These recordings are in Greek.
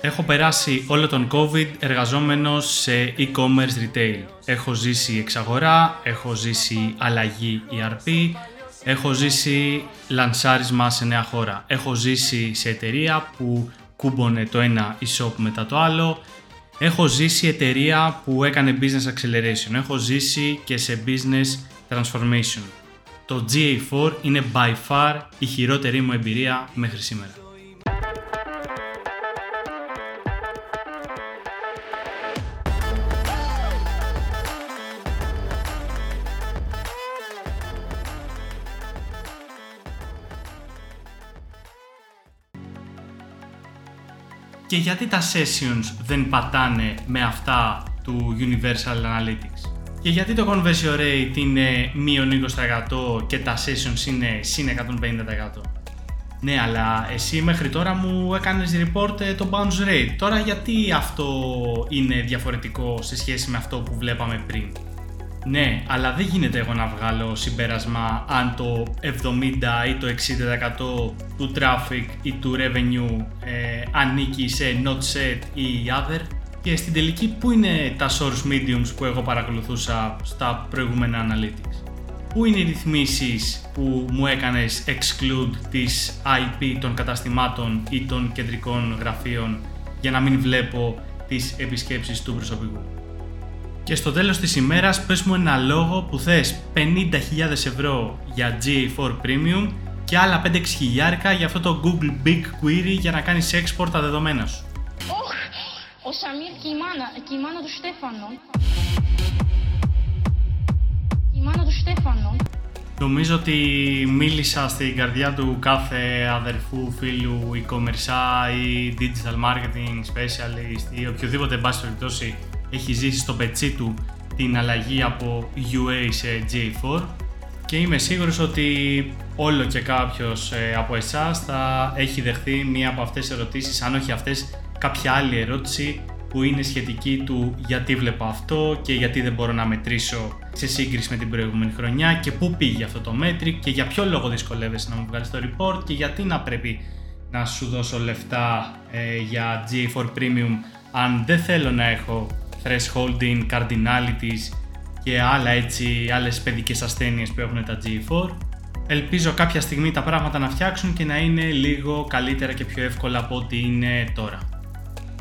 Έχω περάσει όλο τον COVID εργαζόμενος σε e-commerce retail. Έχω ζήσει εξαγορά, έχω ζήσει αλλαγή ERP, έχω ζήσει λανσάρισμα σε νέα χώρα. Έχω ζήσει σε εταιρεία που κούμπονε το ένα e-shop μετά το άλλο. Έχω ζήσει εταιρεία που έκανε business acceleration. Έχω ζήσει και σε business transformation. Το GA4 είναι by far η χειρότερη μου εμπειρία μέχρι σήμερα. Και γιατί τα sessions δεν πατάνε με αυτά του Universal Analytics; Και γιατί το conversion rate είναι μείον 20% και τα sessions είναι συν 150%. Ναι, αλλά εσύ μέχρι τώρα μου έκανες report ε, το bounce rate. Τώρα γιατί αυτό είναι διαφορετικό σε σχέση με αυτό που βλέπαμε πριν; Ναι, αλλά δεν γίνεται εγώ να βγάλω συμπέρασμα αν το 70 ή το 60% του traffic ή του revenue ε, ανήκει σε not set ή other και στην τελική πού είναι τα source mediums που εγώ παρακολουθούσα στα προηγούμενα analytics; Πού είναι οι ρυθμίσεις που μου έκανες exclude τις IP των καταστημάτων ή των κεντρικών γραφείων για να μην βλέπω τις επισκέψεις του προσωπικού; Και στο τέλος της ημέρας πες μου ένα λόγο που θες 50.000 ευρώ για GA4 Premium και άλλα 5-6 χιλιάρικα για αυτό το Google Big Query για να κάνεις export τα δεδομένα σου. Ο Σαμίρ και η μάνα, και η μάνα του Στέφανο. Η μάνα του Στέφανο. Νομίζω ότι μίλησα στην καρδιά του κάθε αδερφού, φίλου, e-commerce ή digital marketing specialist ή οποιοδήποτε εν πάση περιπτώσει έχει ζήσει στο πετσί του την αλλαγή από UA σε J4 και είμαι σίγουρος ότι όλο και κάποιος ε, από εσάς θα έχει δεχθεί μία από αυτές τις ερωτήσεις, αν όχι αυτές κάποια άλλη ερώτηση που είναι σχετική του γιατί βλέπω αυτό και γιατί δεν μπορώ να μετρήσω σε σύγκριση με την προηγούμενη χρονιά και πού πήγε αυτό το metric και για ποιο λόγο δυσκολεύεσαι να μου βγάλεις το report και γιατί να πρέπει να σου δώσω λεφτά ε, για G4 Premium αν δεν θέλω να έχω thresholding, cardinalities και άλλα έτσι, άλλες παιδικές ασθένειες που έχουν τα G4. Ελπίζω κάποια στιγμή τα πράγματα να φτιάξουν και να είναι λίγο καλύτερα και πιο εύκολα από ό,τι είναι τώρα.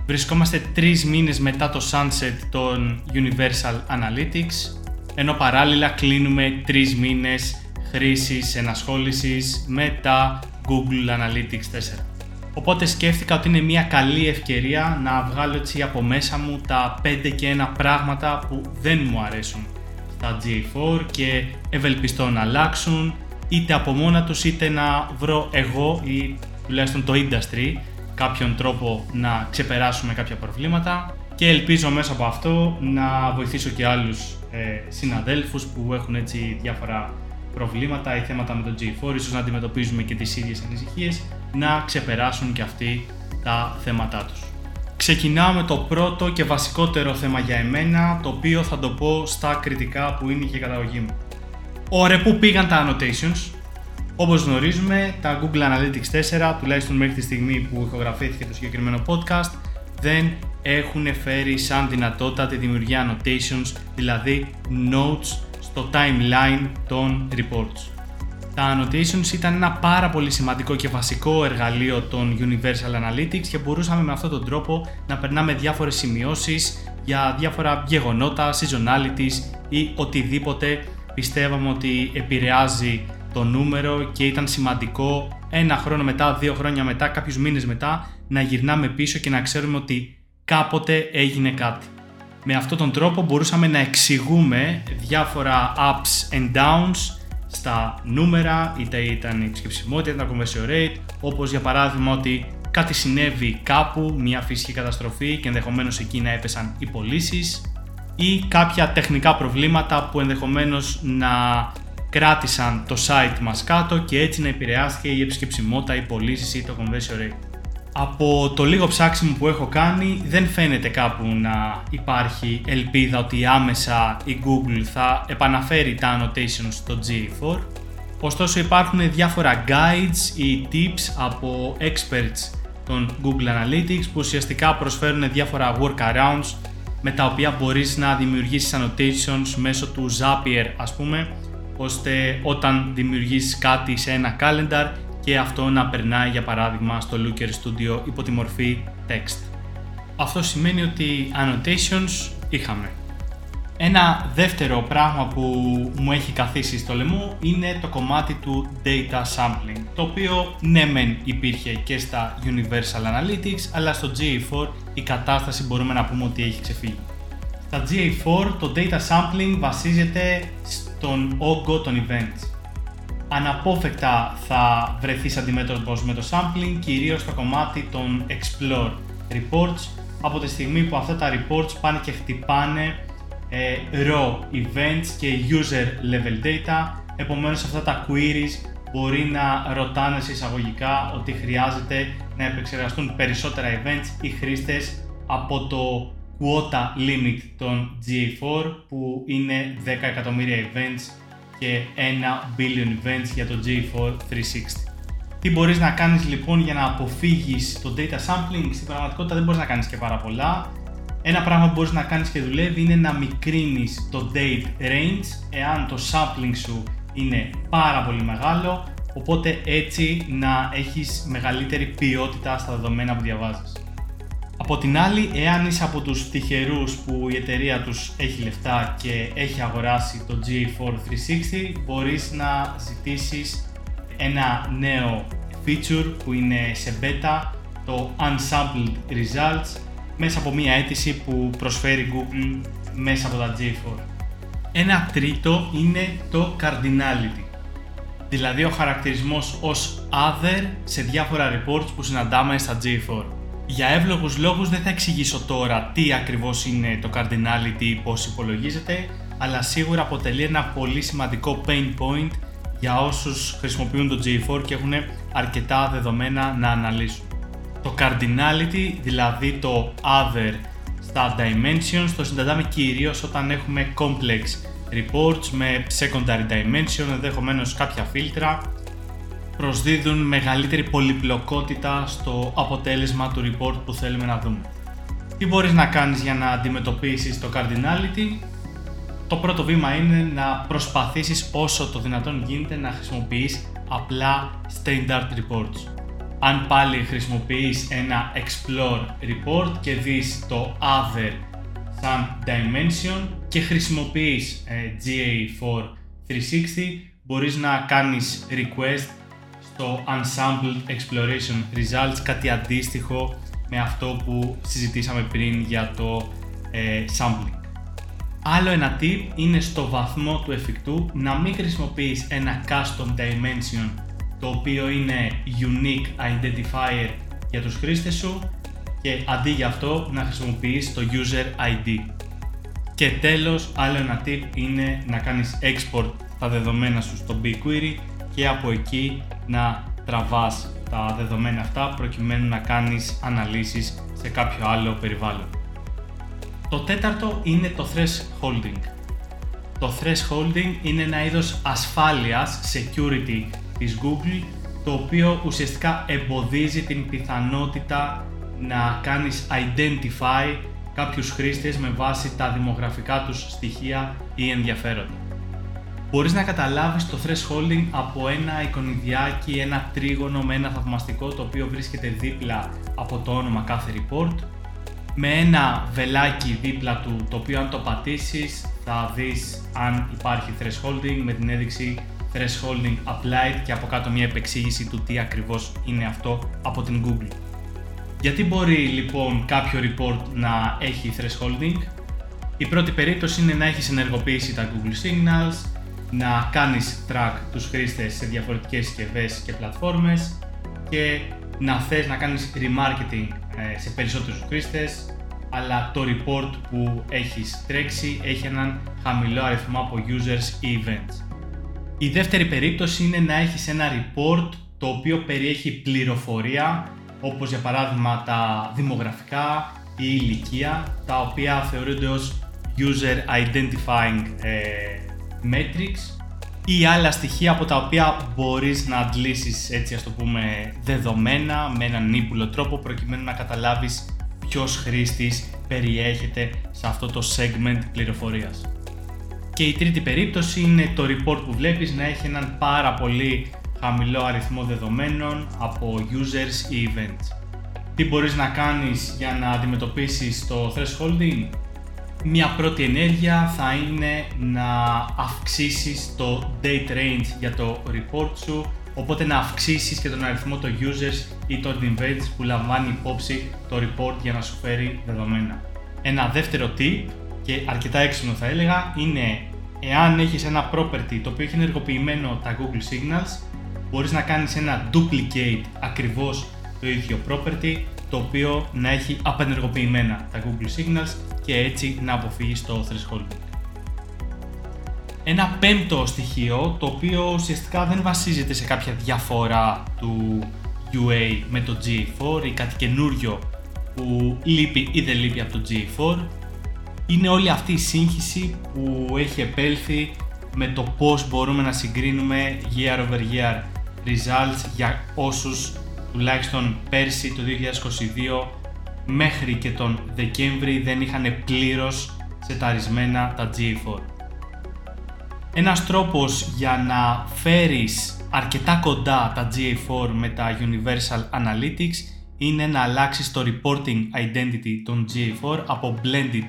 Βρισκόμαστε τρεις μήνες μετά το sunset των Universal Analytics, ενώ παράλληλα κλείνουμε τρεις μήνες χρήσης ενασχόλησης με τα Google Analytics 4. Οπότε σκέφτηκα ότι είναι μια καλή ευκαιρία να βγάλω έτσι από μέσα μου τα 5 και ένα πράγματα που δεν μου αρέσουν στα G4 και ευελπιστώ να αλλάξουν είτε από μόνα τους είτε να βρω εγώ ή τουλάχιστον το industry κάποιον τρόπο να ξεπεράσουμε κάποια προβλήματα. Και ελπίζω μέσα από αυτό να βοηθήσω και άλλους ε, συναδέλφους που έχουν έτσι διάφορα προβλήματα ή θέματα με το G4, ίσως να αντιμετωπίζουμε και τις ίδιες ανησυχίες, να ξεπεράσουν και αυτοί τα θέματά τους. Ξεκινάω με το πρώτο και βασικότερο θέμα για εμένα, το οποίο θα το πω στα κριτικά που είναι και η καταγωγή μου. Ωραία, πού πήγαν τα annotations; Όπως γνωρίζουμε, τα Google Analytics 4, τουλάχιστον μέχρι τη στιγμή που ηχογραφήθηκε το συγκεκριμένο podcast, δεν έχουν φέρει σαν δυνατότητα τη δημιουργία annotations, δηλαδή notes στο timeline των reports. Τα annotations ήταν ένα πάρα πολύ σημαντικό και βασικό εργαλείο των Universal Analytics και μπορούσαμε με αυτόν τον τρόπο να περνάμε διάφορες σημειώσεις για διάφορα γεγονότα, seasonalities ή οτιδήποτε πιστεύαμε ότι επηρεάζει το νούμερο και ήταν σημαντικό ένα χρόνο μετά, δύο χρόνια μετά, κάποιους μήνες μετά να γυρνάμε πίσω και να ξέρουμε ότι κάποτε έγινε κάτι. Με αυτόν τον τρόπο μπορούσαμε να εξηγούμε διάφορα ups and downs στα νούμερα, είτε ήταν η επισκεψιμότητα, είτε το conversion rate, όπως για παράδειγμα ότι κάτι συνέβη κάπου, μια φυσική καταστροφή και ενδεχομένως εκεί να έπεσαν οι πωλήσεις ή κάποια τεχνικά προβλήματα που ενδεχομένως να κράτησαν το site μας κάτω και έτσι να επηρεάστηκε η επισκεψιμότητα, οι πωλήσεις ή το conversion rate από το λίγο ψάξιμο που έχω κάνει δεν φαίνεται κάπου να υπάρχει ελπίδα ότι άμεσα η Google θα επαναφέρει τα annotations στο G4 ωστόσο υπάρχουν διάφορα guides ή tips από experts των Google Analytics που ουσιαστικά προσφέρουν διάφορα workarounds με τα οποία μπορείς να δημιουργήσεις annotations μέσω του Zapier ας πούμε ώστε όταν δημιουργήσεις κάτι σε ένα calendar και αυτό να περνάει για παράδειγμα στο Looker Studio υπό τη μορφή text. Αυτό σημαίνει ότι annotations είχαμε. Ένα δεύτερο πράγμα που μου έχει καθίσει στο λαιμό είναι το κομμάτι του data sampling, το οποίο ναι μεν υπήρχε και στα Universal Analytics, αλλά στο GA4 η κατάσταση μπορούμε να πούμε ότι έχει ξεφύγει. Στα GA4 το data sampling βασίζεται στον όγκο των events. Αναπόφευκτα θα βρεθείς αντιμέτωπος με το sampling, κυρίως στο κομμάτι των explore reports, από τη στιγμή που αυτά τα reports πάνε και χτυπάνε ε, raw events και user level data, επομένως αυτά τα queries μπορεί να ρωτάνε σε εισαγωγικά ότι χρειάζεται να επεξεργαστούν περισσότερα events οι χρήστες από το quota limit των GA4 που είναι 10 εκατομμύρια events και 1 billion events για το GA4 360. Τι μπορείς να κάνεις λοιπόν για να αποφύγεις το data sampling, στην πραγματικότητα δεν μπορείς να κάνεις και πάρα πολλά. Ένα πράγμα που μπορείς να κάνεις και δουλεύει είναι να μικρύνεις το date range εάν το sampling σου είναι πάρα πολύ μεγάλο οπότε έτσι να έχεις μεγαλύτερη ποιότητα στα δεδομένα που διαβάζεις. Από την άλλη, εάν είσαι από τους τυχερούς που η εταιρεία τους έχει λεφτά και έχει αγοράσει το GA4 360, μπορείς να ζητήσεις ένα νέο feature που είναι σε beta, το Unsampled Results, μέσα από μια αίτηση που προσφέρει Google μέσα από τα GA4. Ένα τρίτο είναι το Cardinality, δηλαδή ο χαρακτηρισμός ως Other σε διάφορα reports που συναντάμε στα GA4. Για εύλογους λόγους δεν θα εξηγήσω τώρα τι ακριβώς είναι το Cardinality, πώς υπολογίζεται, αλλά σίγουρα αποτελεί ένα πολύ σημαντικό pain point για όσους χρησιμοποιούν το G4 και έχουν αρκετά δεδομένα να αναλύσουν. Το Cardinality, δηλαδή το Other στα Dimensions, το συναντάμε κυρίως όταν έχουμε complex reports με secondary dimension, ενδεχομένως κάποια φίλτρα προσδίδουν μεγαλύτερη πολυπλοκότητα στο αποτέλεσμα του report που θέλουμε να δούμε. Τι μπορείς να κάνεις για να αντιμετωπίσεις το cardinality? Το πρώτο βήμα είναι να προσπαθήσεις όσο το δυνατόν γίνεται να χρησιμοποιείς απλά standard reports. Αν πάλι χρησιμοποιείς ένα explore report και δεις το other σαν dimension και χρησιμοποιείς ε, GA4 360 μπορείς να κάνεις request το Unsampled Exploration Results, κάτι αντίστοιχο με αυτό που συζητήσαμε πριν για το ε, sampling. Άλλο ένα tip είναι στο βαθμό του εφικτού να μην χρησιμοποιείς ένα custom dimension το οποίο είναι unique identifier για τους χρήστες σου και αντί για αυτό να χρησιμοποιείς το user ID. Και τέλος, άλλο ένα tip είναι να κάνεις export τα δεδομένα σου στο BigQuery και από εκεί να τραβάς τα δεδομένα αυτά προκειμένου να κάνεις αναλύσεις σε κάποιο άλλο περιβάλλον. Το τέταρτο είναι το thresholding. Το thresholding είναι ένα είδος ασφάλειας, security της Google, το οποίο ουσιαστικά εμποδίζει την πιθανότητα να κάνεις identify κάποιους χρήστες με βάση τα δημογραφικά τους στοιχεία ή ενδιαφέροντα μπορείς να καταλάβεις το thresholding από ένα εικονιδιάκι, ένα τρίγωνο με ένα θαυμαστικό το οποίο βρίσκεται δίπλα από το όνομα κάθε report με ένα βελάκι δίπλα του το οποίο αν το πατήσεις θα δεις αν υπάρχει thresholding με την έδειξη thresholding applied και από κάτω μια επεξήγηση του τι ακριβώς είναι αυτό από την Google. Γιατί μπορεί λοιπόν κάποιο report να έχει thresholding? Η πρώτη περίπτωση είναι να έχεις ενεργοποιήσει τα Google Signals, να κάνεις track τους χρήστες σε διαφορετικές συσκευές και πλατφόρμες και να θες να κάνεις remarketing ε, σε περισσότερους χρήστες αλλά το report που έχεις τρέξει έχει έναν χαμηλό αριθμό από users ή events. Η δεύτερη περίπτωση είναι να έχεις ένα report το οποίο περιέχει πληροφορία όπως για παράδειγμα τα δημογραφικά ή ηλικία τα οποία θεωρούνται ως user identifying ε, metrics ή άλλα στοιχεία από τα οποία μπορείς να αντλήσεις έτσι ας το πούμε δεδομένα με έναν ύπουλο τρόπο προκειμένου να καταλάβεις ποιος χρήστης περιέχεται σε αυτό το segment πληροφορίας. Και η τρίτη περίπτωση είναι το report που βλέπεις να έχει έναν πάρα πολύ χαμηλό αριθμό δεδομένων από users ή events. Τι μπορείς να κάνεις για να αντιμετωπίσεις το thresholding? Μια πρώτη ενέργεια θα είναι να αυξήσεις το date range για το report σου οπότε να αυξήσεις και τον αριθμό των users ή των events που λαμβάνει υπόψη το report για να σου φέρει δεδομένα. Ένα δεύτερο tip και αρκετά έξυπνο θα έλεγα είναι εάν έχεις ένα property το οποίο έχει ενεργοποιημένο τα Google Signals μπορείς να κάνεις ένα duplicate ακριβώς το ίδιο property το οποίο να έχει απενεργοποιημένα τα Google Signals και έτσι να αποφύγεις το threshold. Ένα πέμπτο στοιχείο το οποίο ουσιαστικά δεν βασίζεται σε κάποια διαφορά του UA με το G4 ή κάτι καινούριο που λείπει ή δεν λείπει από το G4 είναι όλη αυτή η σύγχυση που έχει επέλθει με το πώς μπορούμε να συγκρίνουμε year over year results για όσους τουλάχιστον πέρσι το 2022 μέχρι και τον Δεκέμβρη δεν είχαν πλήρως σεταρισμένα τα G4. Ένας τρόπος για να φέρεις αρκετά κοντά τα GA4 με τα Universal Analytics είναι να αλλάξεις το reporting identity των GA4 από blended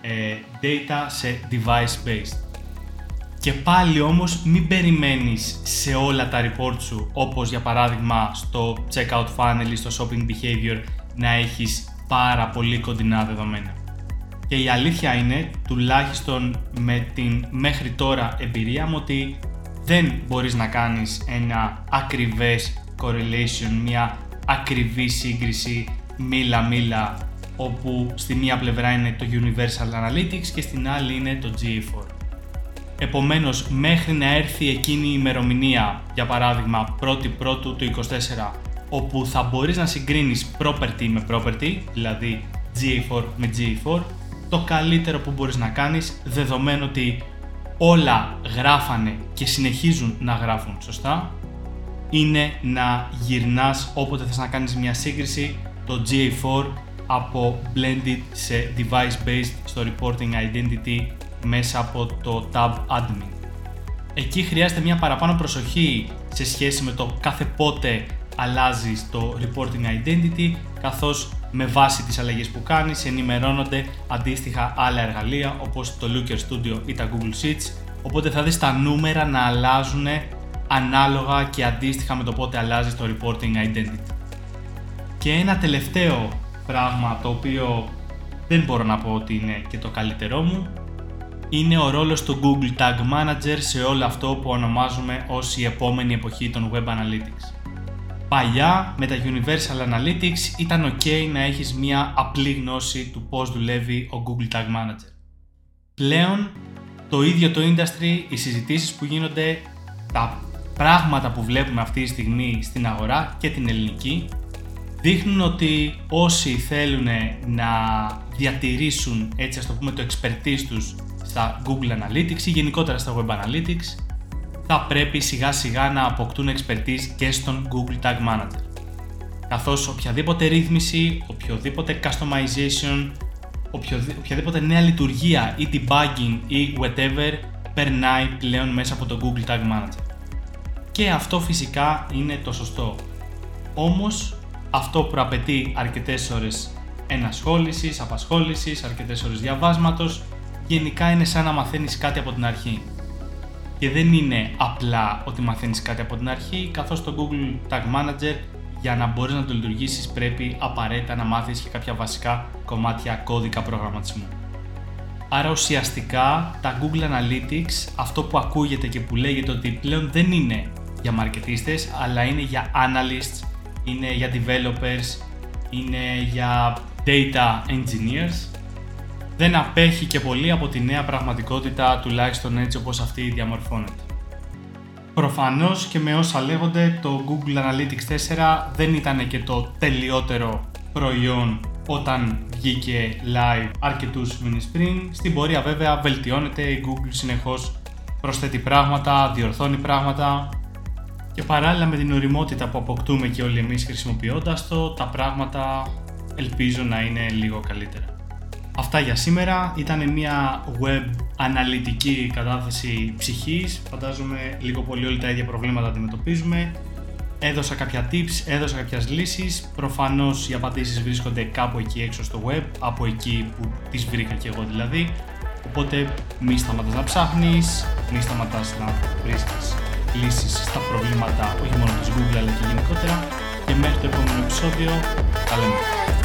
ε, data σε device based. Και πάλι όμως μην περιμένεις σε όλα τα report σου όπως για παράδειγμα στο checkout funnel ή στο shopping behavior να έχεις πάρα πολύ κοντινά δεδομένα. Και η αλήθεια είναι, τουλάχιστον με την μέχρι τώρα εμπειρία μου, ότι δεν μπορείς να κάνεις ένα ακριβές correlation, μια ακριβή σύγκριση μίλα-μίλα όπου στη μία πλευρά είναι το Universal Analytics και στην άλλη είναι το GA4. Επομένως, μέχρι να έρθει εκείνη η ημερομηνία, για παράδειγμα 1η Πρώτου του 24, όπου θα μπορείς να συγκρίνεις property με property, δηλαδή GA4 με GA4, το καλύτερο που μπορείς να κάνεις, δεδομένου ότι όλα γράφανε και συνεχίζουν να γράφουν σωστά, είναι να γυρνάς όποτε θες να κάνεις μια σύγκριση το GA4 από blended σε device based στο reporting identity μέσα από το tab admin. Εκεί χρειάζεται μια παραπάνω προσοχή σε σχέση με το κάθε πότε αλλάζει το reporting identity καθώς με βάση τις αλλαγές που κάνεις ενημερώνονται αντίστοιχα άλλα εργαλεία όπως το Looker Studio ή τα Google Sheets οπότε θα δεις τα νούμερα να αλλάζουν ανάλογα και αντίστοιχα με το πότε αλλάζει το reporting identity. Και ένα τελευταίο πράγμα το οποίο δεν μπορώ να πω ότι είναι και το καλύτερό μου είναι ο ρόλος του Google Tag Manager σε όλο αυτό που ονομάζουμε ως η επόμενη εποχή των Web Analytics. Παλιά με τα Universal Analytics ήταν ok να έχεις μια απλή γνώση του πώς δουλεύει ο Google Tag Manager. Πλέον το ίδιο το industry, οι συζητήσεις που γίνονται, τα πράγματα που βλέπουμε αυτή τη στιγμή στην αγορά και την ελληνική δείχνουν ότι όσοι θέλουν να διατηρήσουν έτσι ας το πούμε το expertise τους στα Google Analytics ή γενικότερα στα Web Analytics θα πρέπει σιγά σιγά να αποκτούν expertise και στον Google Tag Manager. Καθώς οποιαδήποτε ρύθμιση, οποιοδήποτε customization, οποιαδήποτε νέα λειτουργία ή debugging ή whatever περνάει πλέον μέσα από το Google Tag Manager. Και αυτό φυσικά είναι το σωστό. Όμως αυτό προαπαιτεί αρκετές ώρες ενασχόλησης, απασχόλησης, αρκετές ώρες διαβάσματος, γενικά είναι σαν να μαθαίνεις κάτι από την αρχή και δεν είναι απλά ότι μαθαίνεις κάτι από την αρχή καθώς το Google Tag Manager για να μπορείς να το λειτουργήσεις πρέπει απαραίτητα να μάθεις και κάποια βασικά κομμάτια κώδικα προγραμματισμού. Άρα ουσιαστικά τα Google Analytics αυτό που ακούγεται και που λέγεται ότι πλέον δεν είναι για μαρκετίστες αλλά είναι για analysts, είναι για developers, είναι για data engineers δεν απέχει και πολύ από τη νέα πραγματικότητα τουλάχιστον έτσι όπως αυτή διαμορφώνεται. Προφανώς και με όσα λέγονται το Google Analytics 4 δεν ήταν και το τελειότερο προϊόν όταν βγήκε live αρκετούς μήνες πριν. Στην πορεία βέβαια βελτιώνεται, η Google συνεχώς προσθέτει πράγματα, διορθώνει πράγματα και παράλληλα με την οριμότητα που αποκτούμε και όλοι εμείς χρησιμοποιώντας το, τα πράγματα ελπίζω να είναι λίγο καλύτερα. Αυτά για σήμερα. Ήταν μια web αναλυτική κατάθεση ψυχής. Φαντάζομαι λίγο πολύ όλοι τα ίδια προβλήματα αντιμετωπίζουμε. Έδωσα κάποια tips, έδωσα κάποιες λύσεις. Προφανώς οι απαντήσεις βρίσκονται κάπου εκεί έξω στο web, από εκεί που τις βρήκα και εγώ δηλαδή. Οπότε μη σταματάς να ψάχνεις, μη σταματάς να βρίσκεις λύσεις στα προβλήματα όχι μόνο της Google αλλά και γενικότερα. Και μέχρι το επόμενο επεισόδιο, τα λέμε.